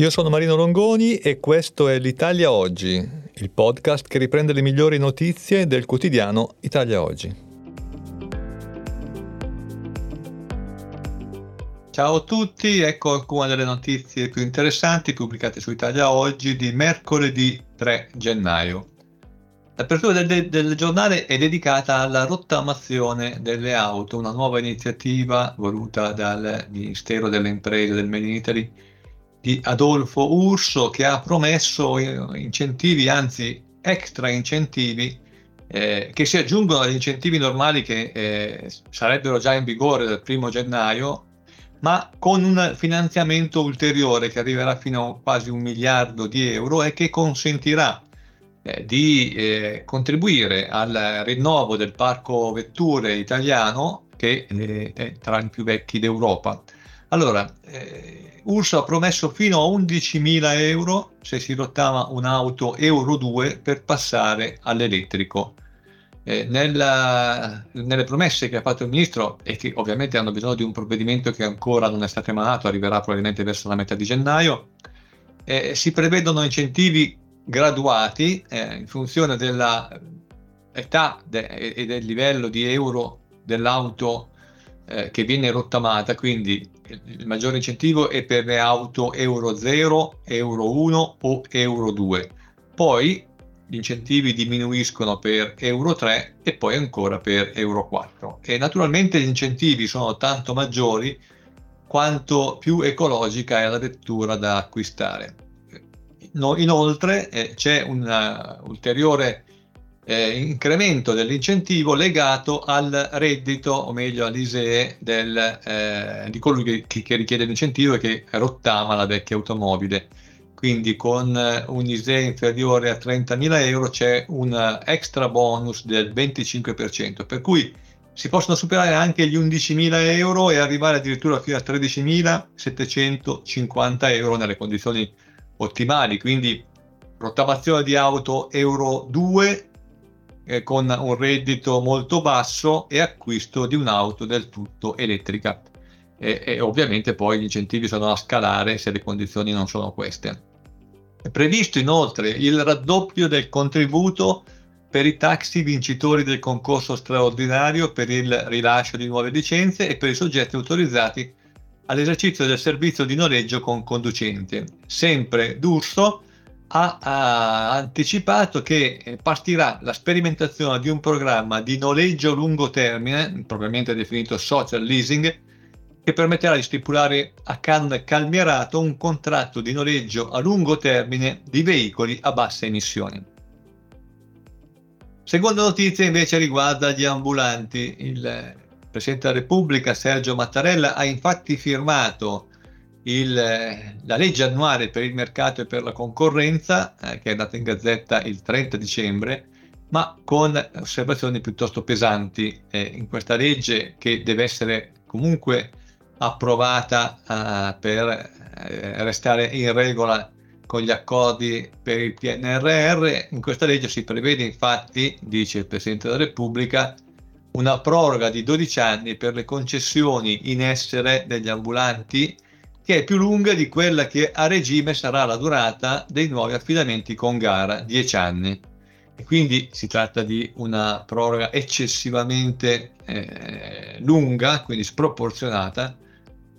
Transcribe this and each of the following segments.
Io sono Marino Longoni e questo è l'Italia Oggi, il podcast che riprende le migliori notizie del quotidiano Italia Oggi. Ciao a tutti, ecco alcune delle notizie più interessanti pubblicate su Italia Oggi di mercoledì 3 gennaio. L'apertura del, del, giornale è dedicata alla rottamazione delle auto, una nuova iniziativa voluta dal Ministero delle Imprese del Made in Italy di Adolfo Urso che ha promesso incentivi, anzi extra incentivi, eh, che si aggiungono agli incentivi normali che eh, sarebbero già in vigore dal primo gennaio, ma con un finanziamento ulteriore che arriverà fino a quasi un miliardo di euro e che consentirà eh, di eh, contribuire al rinnovo del parco vetture italiano che eh, è tra i più vecchi d'Europa. Allora, eh, Urso ha promesso fino a 11.000 euro se si rottava un'auto Euro 2 per passare all'elettrico. Eh, nella, nelle promesse che ha fatto il ministro e che ovviamente hanno bisogno di un provvedimento che ancora non è stato emanato, arriverà probabilmente verso la metà di gennaio, eh, si prevedono incentivi graduati eh, in funzione dell'età de- e del livello di euro dell'auto eh, che viene rottamata, quindi il maggiore incentivo è per le auto Euro 0, Euro 1 o Euro 2. Poi gli incentivi diminuiscono per Euro 3 e poi ancora per Euro 4. E naturalmente gli incentivi sono tanto maggiori quanto più ecologica è la vettura da acquistare. inoltre eh, c'è un ulteriore eh, incremento dell'incentivo legato al reddito, o meglio all'ISEE del, eh, di colui che, che, richiede l'incentivo e che rottama la vecchia automobile. Quindi con un ISEE inferiore a 30.000 euro c'è un extra bonus del 25%, per cui si possono superare anche gli 11.000 euro e arrivare addirittura fino a 13.750 euro nelle condizioni ottimali. Quindi rottamazione di auto Euro 2 eh, con un reddito molto basso e acquisto di un'auto del tutto elettrica. E, e ovviamente poi gli incentivi sono a scalare se le condizioni non sono queste. È previsto inoltre il raddoppio del contributo per i taxi vincitori del concorso straordinario per il rilascio di nuove licenze e per i soggetti autorizzati all'esercizio del servizio di noleggio con conducente. Sempre D'Urso ha, ha, anticipato che eh, partirà la sperimentazione di un programma di noleggio a lungo termine, probabilmente definito social leasing, che permetterà di stipulare a can calmierato un contratto di noleggio a lungo termine di veicoli a basse emissioni. Seconda notizia invece riguarda gli ambulanti. Il Presidente della Repubblica Sergio Mattarella ha infatti firmato il, la legge annuale per il mercato e per la concorrenza, eh, che è andata in gazzetta il 30 dicembre, ma con osservazioni piuttosto pesanti. Eh, in questa legge, che deve essere comunque approvata eh, per eh, restare in regola con gli accordi per il PNRR, in questa legge si prevede infatti, dice il Presidente della Repubblica, una proroga di 12 anni per le concessioni in essere degli ambulanti che è più lunga di quella che a regime sarà la durata dei nuovi affidamenti con gara, 10 anni. E quindi si tratta di una proroga eccessivamente eh, lunga, quindi sproporzionata,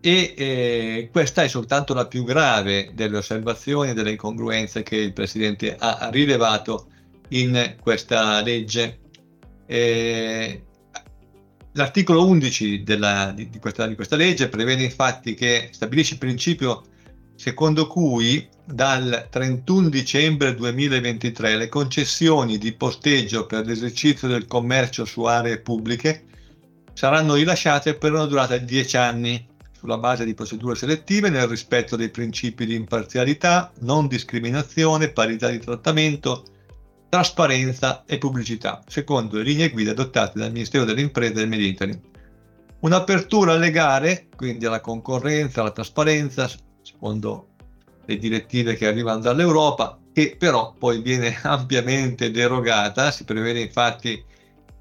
e eh, questa è soltanto la più grave delle osservazioni e delle incongruenze che il Presidente ha rilevato in questa legge. Eh, L'articolo 11 della, di, di, questa, di, questa, legge prevede infatti che stabilisce il principio secondo cui dal 31 dicembre 2023 le concessioni di posteggio per l'esercizio del commercio su aree pubbliche saranno rilasciate per una durata di 10 anni sulla base di procedure selettive nel rispetto dei principi di imparzialità, non discriminazione, parità di trattamento, trasparenza e pubblicità, secondo le linee guida adottate dal Ministero delle Imprese e del Made Italy. Un'apertura alle gare, quindi alla concorrenza, alla trasparenza, secondo le direttive che arrivano dall'Europa, che però poi viene ampiamente derogata, si prevede infatti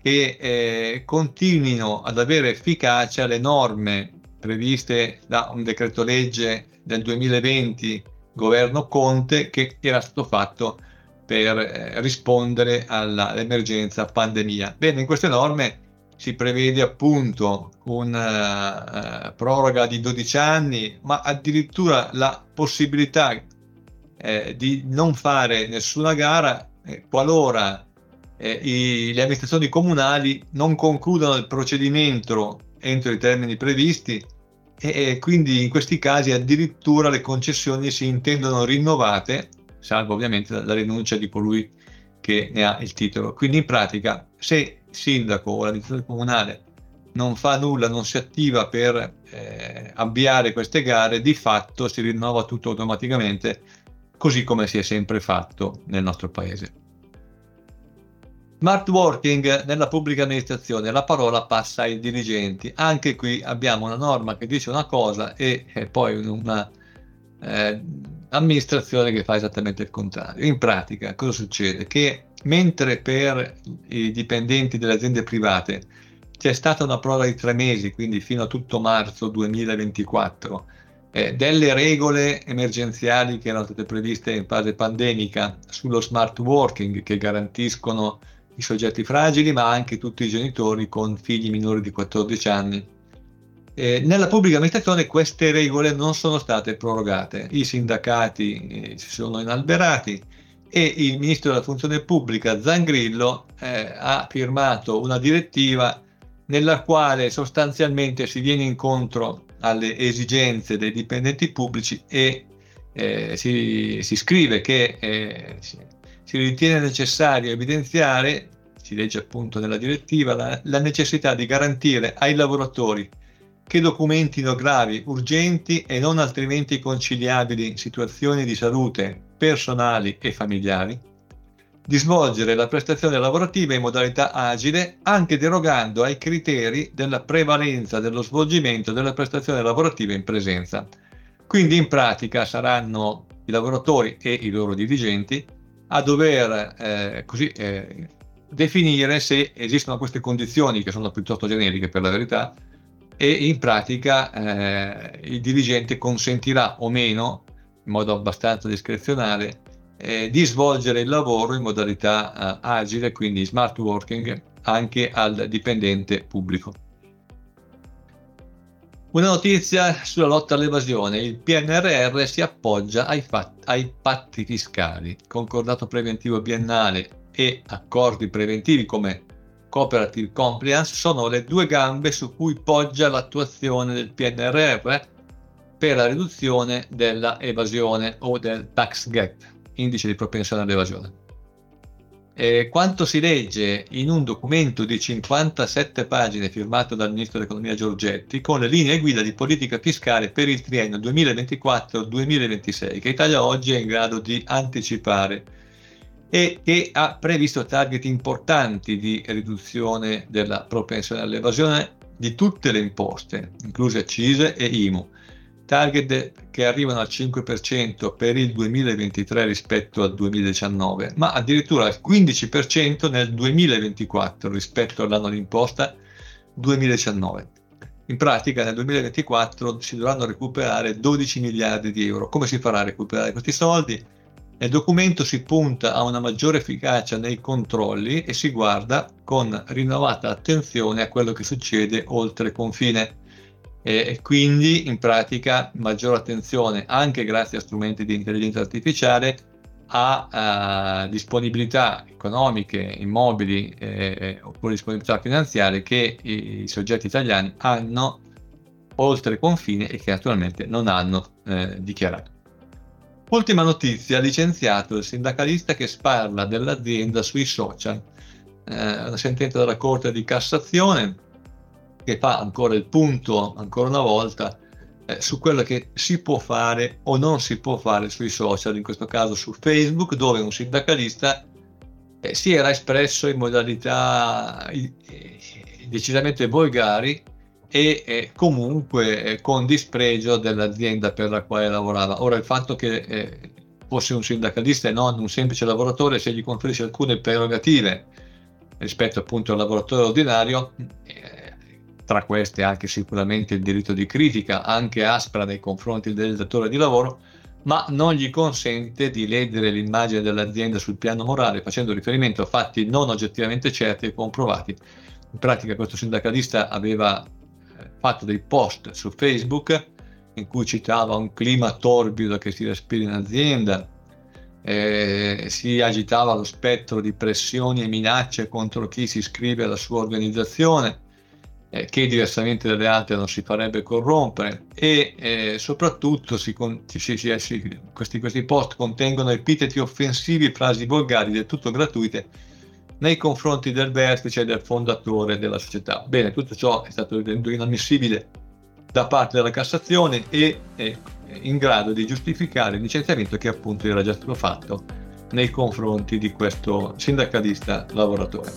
che eh, continuino ad avere efficacia le norme previste da un decreto legge del 2020 governo Conte che era stato fatto per eh, rispondere all'emergenza pandemia. Bene, in queste norme si prevede appunto una uh, uh, proroga di 12 anni, ma addirittura la possibilità eh, di non fare nessuna gara eh, qualora eh, i, le amministrazioni comunali non concludano il procedimento entro i termini previsti e, e quindi in questi casi addirittura le concessioni si intendono rinnovate, salvo ovviamente la, rinuncia di colui che ne ha il titolo. Quindi in pratica se il sindaco o l'amministrazione comunale non fa nulla, non si attiva per eh, avviare queste gare, di fatto si rinnova tutto automaticamente, così come si è sempre fatto nel nostro paese. Smart working nella pubblica amministrazione, la parola passa ai dirigenti. Anche qui abbiamo una norma che dice una cosa e, e poi una eh, amministrazione che fa esattamente il contrario. In pratica cosa succede? Che mentre per i dipendenti delle aziende private c'è stata una prova di tre mesi, quindi fino a tutto marzo 2024, eh, delle regole emergenziali che erano state previste in fase pandemica sullo smart working che garantiscono i soggetti fragili, ma anche tutti i genitori con figli minori di 14 anni. Eh, nella pubblica amministrazione queste regole non sono state prorogate, i sindacati eh, si sono inalberati e il ministro della funzione pubblica Zangrillo eh, ha firmato una direttiva nella quale sostanzialmente si viene incontro alle esigenze dei dipendenti pubblici e eh, si, si, scrive che eh, si ritiene necessario evidenziare, si legge appunto nella direttiva, la, la necessità di garantire ai lavoratori che documentino gravi, urgenti e non altrimenti conciliabili situazioni di salute personali e familiari, di svolgere la prestazione lavorativa in modalità agile anche derogando ai criteri della prevalenza dello svolgimento della prestazione lavorativa in presenza. Quindi in pratica saranno i lavoratori e i loro dirigenti a dover eh, così, eh, definire se esistono queste condizioni che sono piuttosto generiche per la verità e in pratica eh, il dirigente consentirà o meno in modo abbastanza discrezionale eh, di svolgere il lavoro in modalità eh, agile, quindi smart working, anche al dipendente pubblico. Una notizia sulla lotta all'evasione. Il PNRR si appoggia ai, fat- ai patti fiscali, concordato preventivo biennale e accordi preventivi come cooperative compliance sono le due gambe su cui poggia l'attuazione del PNRR per la riduzione della evasione o del tax gap, indice di propensione all'evasione. Eh, quanto si legge in un documento di 57 pagine firmato dal ministro dell'economia Giorgetti con le linee guida di politica fiscale per il triennio 2024-2026 che Italia oggi è in grado di anticipare e che ha previsto target importanti di riduzione della propensione all'evasione di tutte le imposte, incluse accise e IMU target che arrivano al 5% per il 2023 rispetto al 2019, ma addirittura al 15% nel 2024 rispetto all'anno d'imposta 2019. In pratica nel 2024 si dovranno recuperare 12 miliardi di euro. Come si farà a recuperare questi soldi? Nel documento si punta a una maggiore efficacia nei controlli e si guarda con rinnovata attenzione a quello che succede oltre confine e quindi in pratica maggiore attenzione anche grazie a strumenti di intelligenza artificiale a uh, disponibilità economiche, immobili eh, oppure disponibilità finanziarie che i, i, soggetti italiani hanno oltre confine e che naturalmente non hanno eh, dichiarato. Ultima notizia, licenziato il sindacalista che sparla dell'azienda sui social. Eh, una sentenza della Corte di Cassazione che fa ancora il punto, ancora una volta, eh, su quello che si può fare o non si può fare sui social, in questo caso su Facebook, dove un sindacalista eh, si era espresso in modalità eh, decisamente volgari e eh, comunque eh, con dispregio dell'azienda per la quale lavorava. Ora il fatto che eh, fosse un sindacalista e non un semplice lavoratore, se gli conferisce alcune prerogative rispetto appunto al lavoratore ordinario, tra queste anche sicuramente il diritto di critica, anche aspra nei confronti del datore di lavoro, ma non gli consente di ledere l'immagine dell'azienda sul piano morale facendo riferimento a fatti non oggettivamente certi e comprovati. In pratica questo sindacalista aveva eh, fatto dei post su Facebook in cui citava un clima torbido che si respira in azienda, eh, si agitava lo spettro di pressioni e minacce contro chi si iscrive alla sua organizzazione, eh, che diversamente dalle altre non si farebbe corrompere e eh, soprattutto si, si, si, questi, questi, post contengono epiteti offensivi frasi volgari del tutto gratuite nei confronti del vertice e del fondatore della società. Bene, tutto ciò è stato ritenuto inammissibile da parte della Cassazione e è in grado di giustificare il licenziamento che appunto era già stato fatto nei confronti di questo sindacalista lavoratore.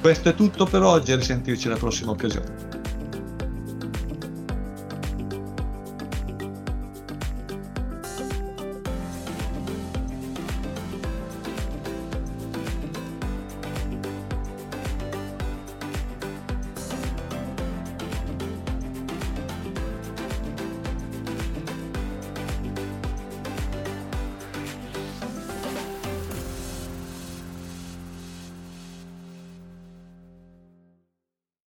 Questo è tutto per oggi, a risentirci alla prossima occasione.